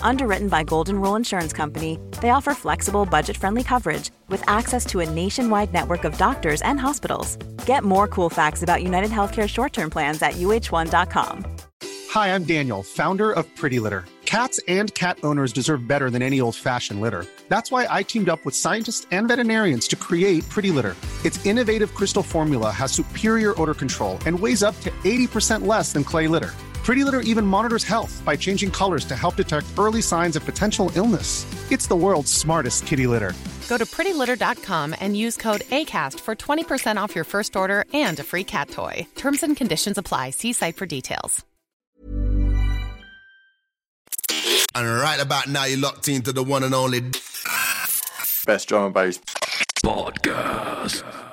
Underwritten by Golden Rule Insurance Company, they offer flexible, budget friendly coverage with access to a nationwide network of doctors and hospitals. Get more cool facts about United Healthcare short term plans at uh1.com. Hi, I'm Daniel, founder of Pretty Litter. Cats and cat owners deserve better than any old fashioned litter. That's why I teamed up with scientists and veterinarians to create Pretty Litter. Its innovative crystal formula has superior odor control and weighs up to 80% less than clay litter. Pretty Litter even monitors health by changing colors to help detect early signs of potential illness. It's the world's smartest kitty litter. Go to prettylitter.com and use code ACAST for 20% off your first order and a free cat toy. Terms and conditions apply. See site for details. And right about now, you're locked into the one and only Best drum and bass. Podcast.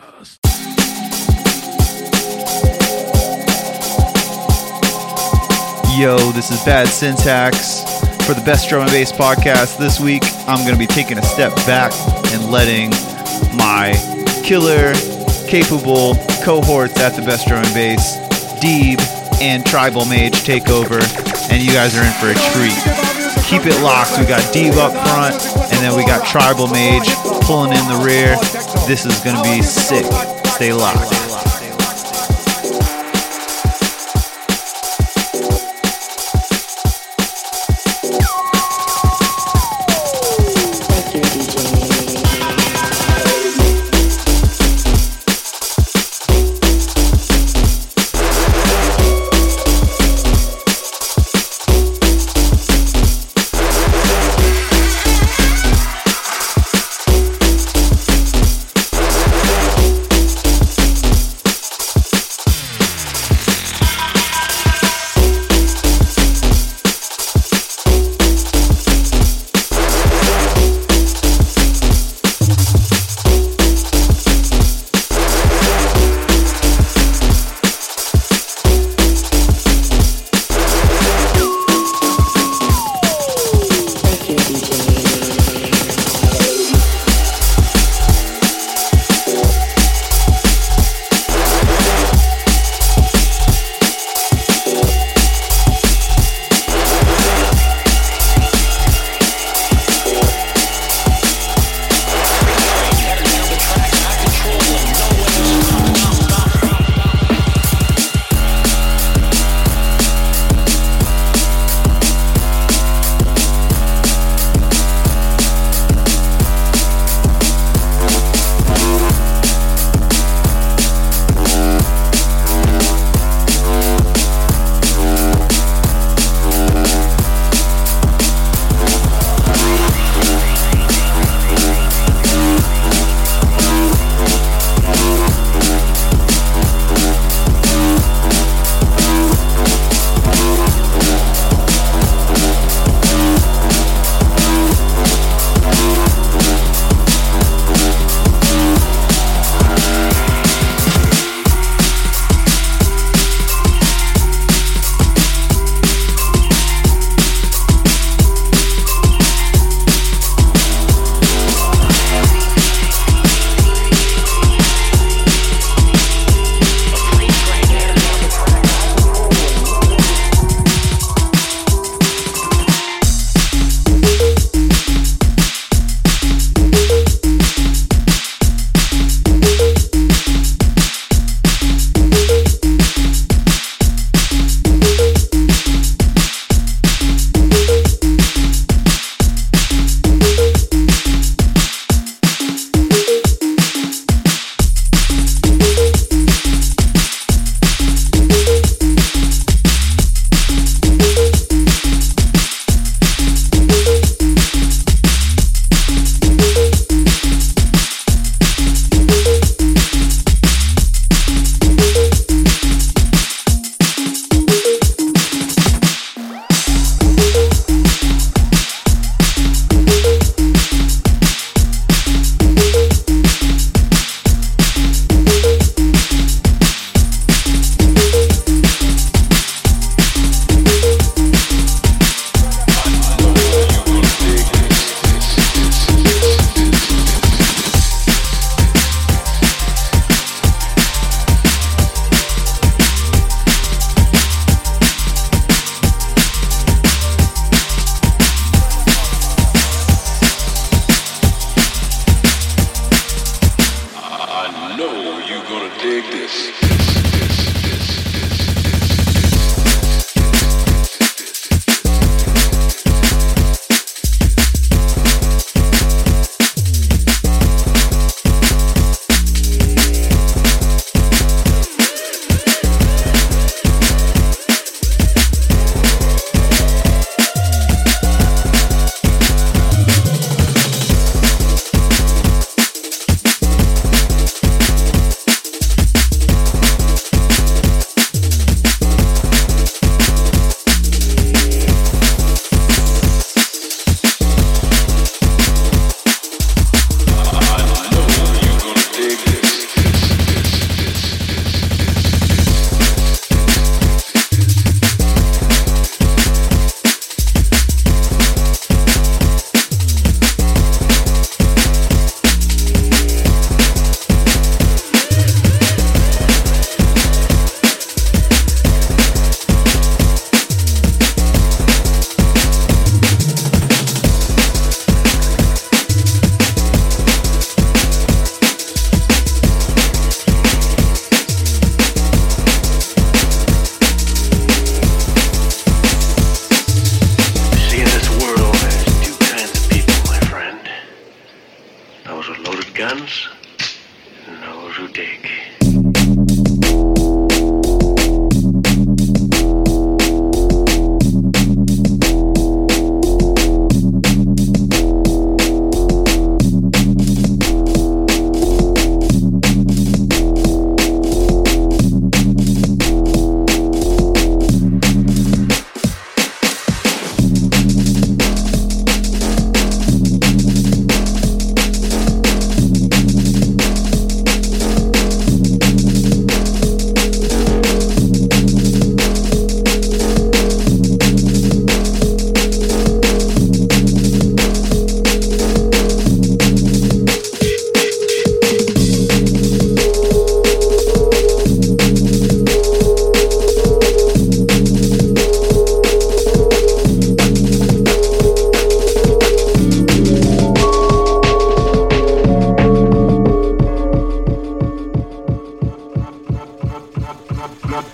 Yo, this is Bad Syntax for the Best Drum and Bass podcast. This week, I'm going to be taking a step back and letting my killer, capable cohorts at the Best Drum and Bass, Deeb and Tribal Mage, take over, and you guys are in for a treat. Keep it locked. We got Deeb up front, and then we got Tribal Mage pulling in the rear. This is going to be sick. Stay locked.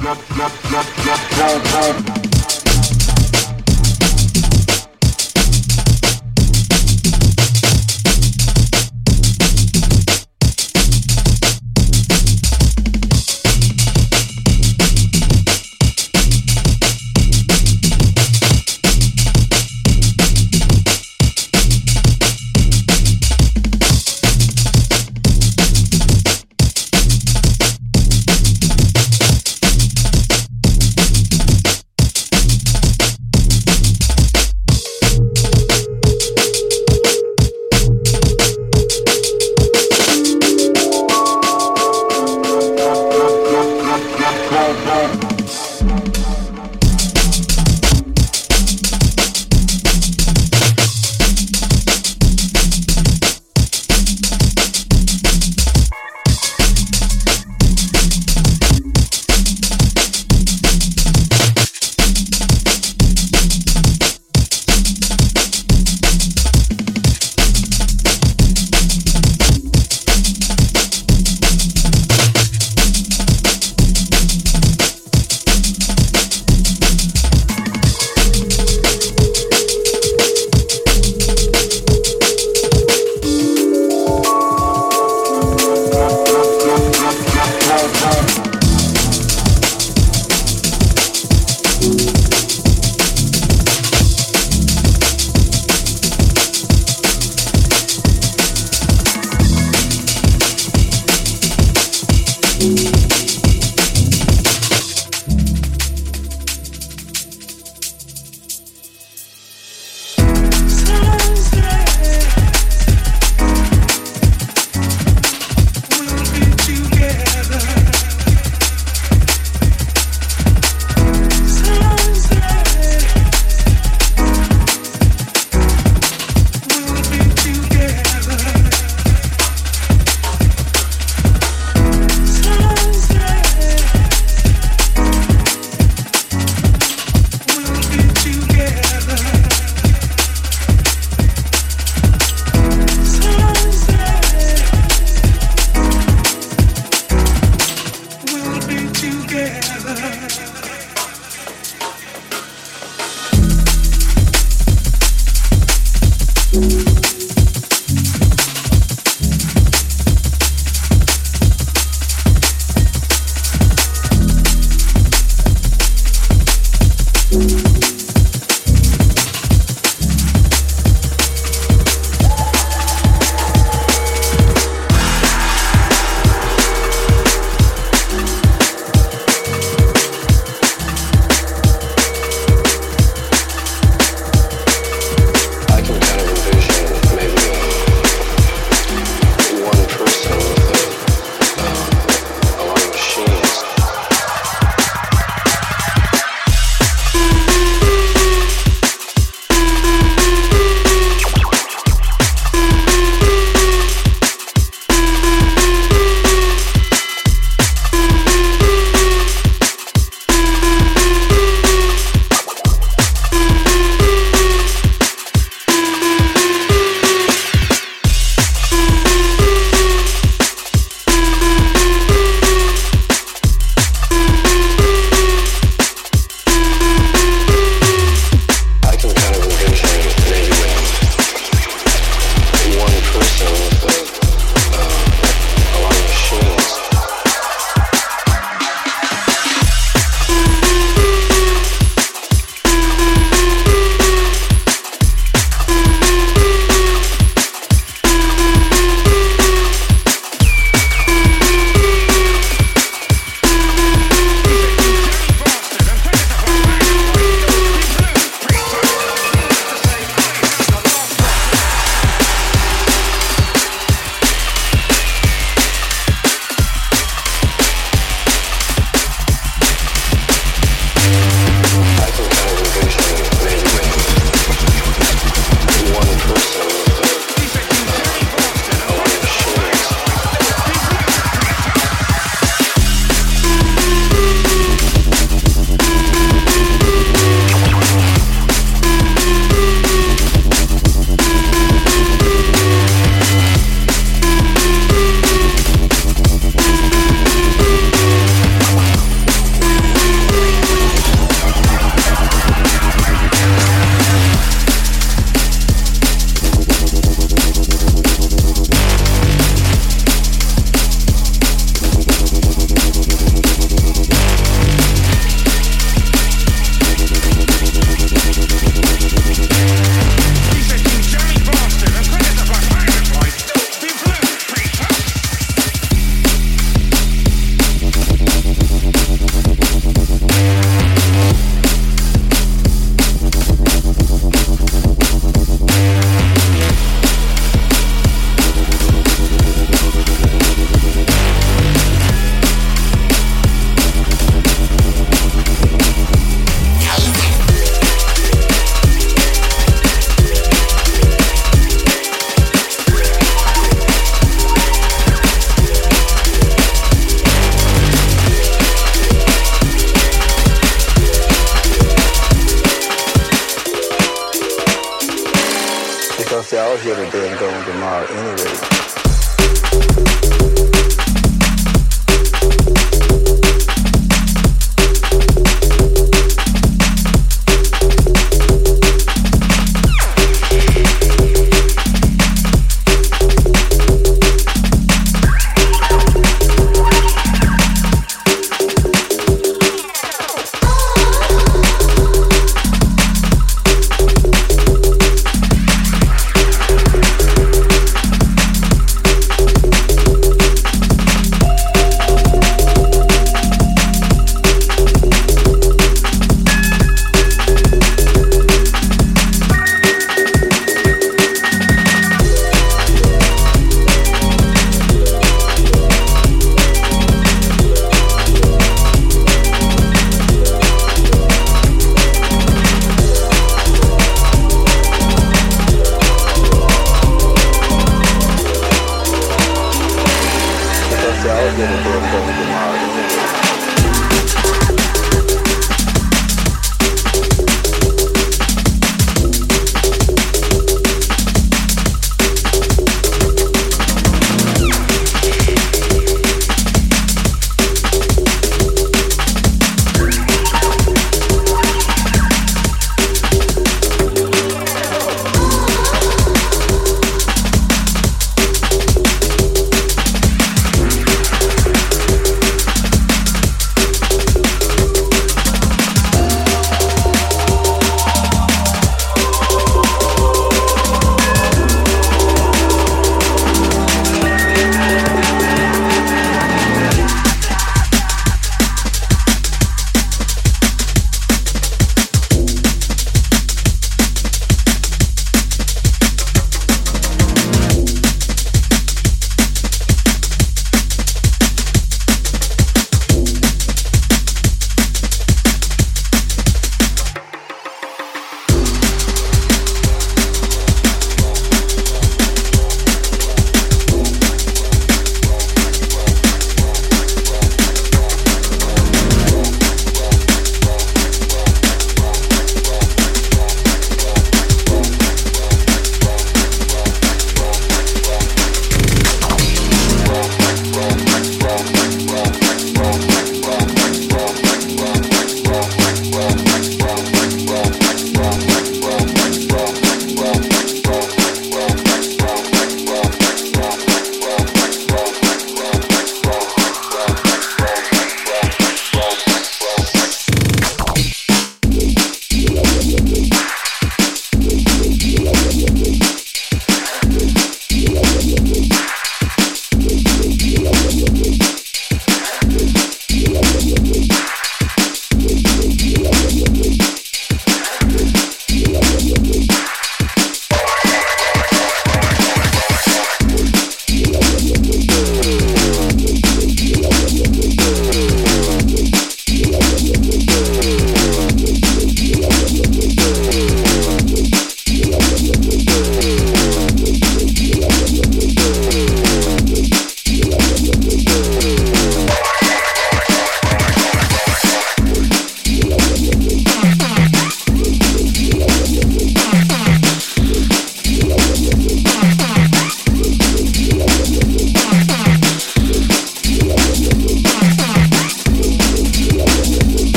Not, not, not,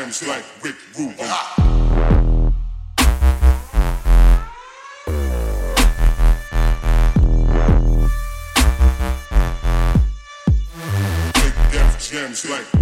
jams like Rick Rubin. Make death jams like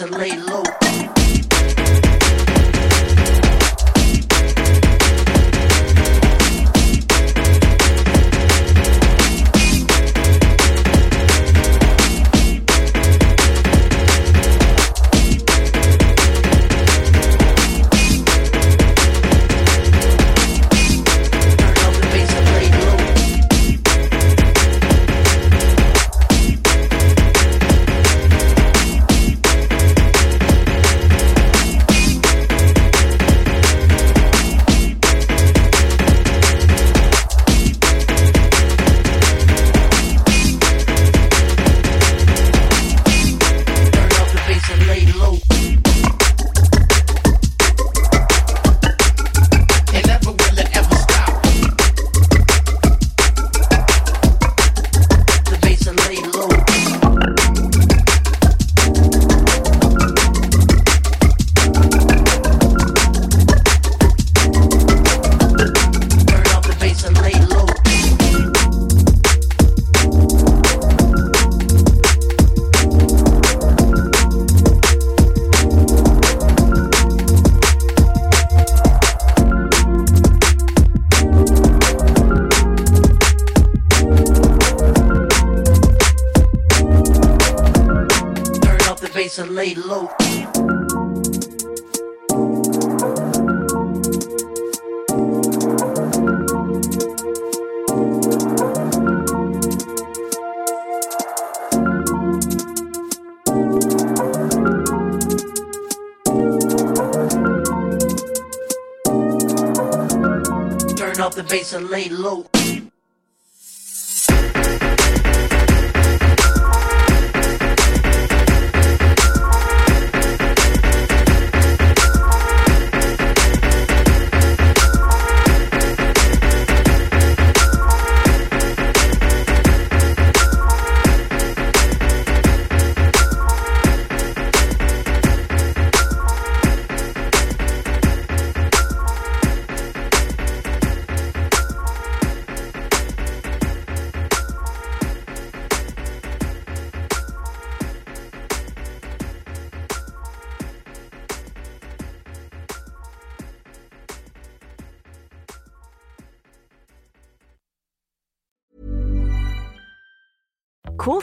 up